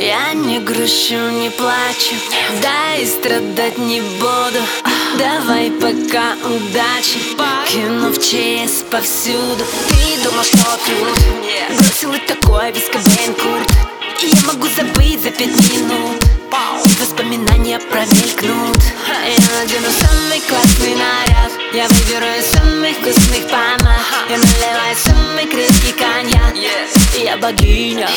Я не грущу, не плачу Да и страдать не буду. Давай пока удачи Кино в ЧС повсюду. Ты думал, что тут Бросил и такой без Кобейн Курт. И я могу забыть за пять минут. Воспоминания промелькнут. Я надену самый классный наряд. Я выберу из самых вкусных помад. Я наливаю самый крепкий коньяк. Я богиня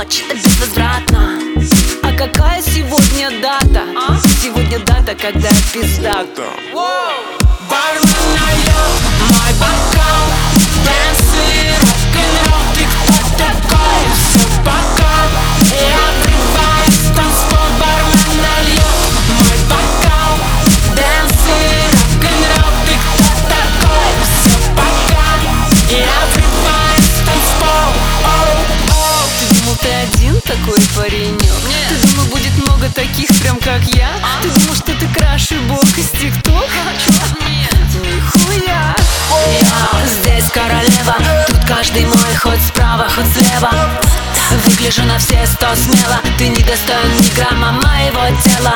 ночь, безвозвратно. А какая сегодня дата? Сегодня дата, когда я такой паренек? Ты думал, будет много таких, прям как я? Ты думал, что ты краше бог из ТикТока? Нет, нихуя. Я здесь королева Тут каждый мой, хоть справа, хоть слева. Выгляжу на все сто смело Ты не достоин ни грамма моего тела.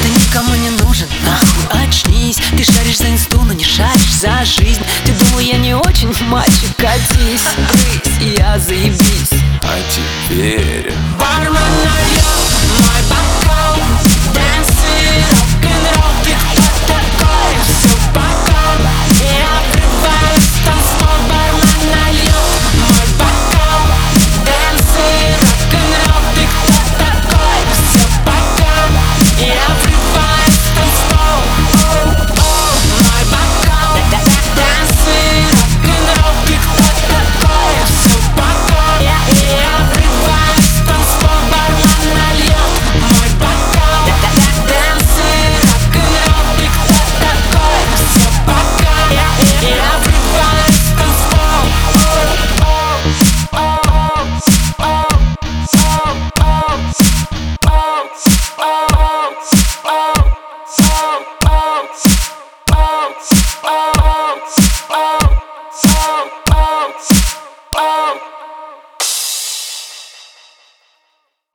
Ты никому не нужен, нахуй очнись. Ты шаришь за инсту, но не шаришь за жизнь. Ты думал, я не очень мальчик, катись? Брысь, я заебись. А теперь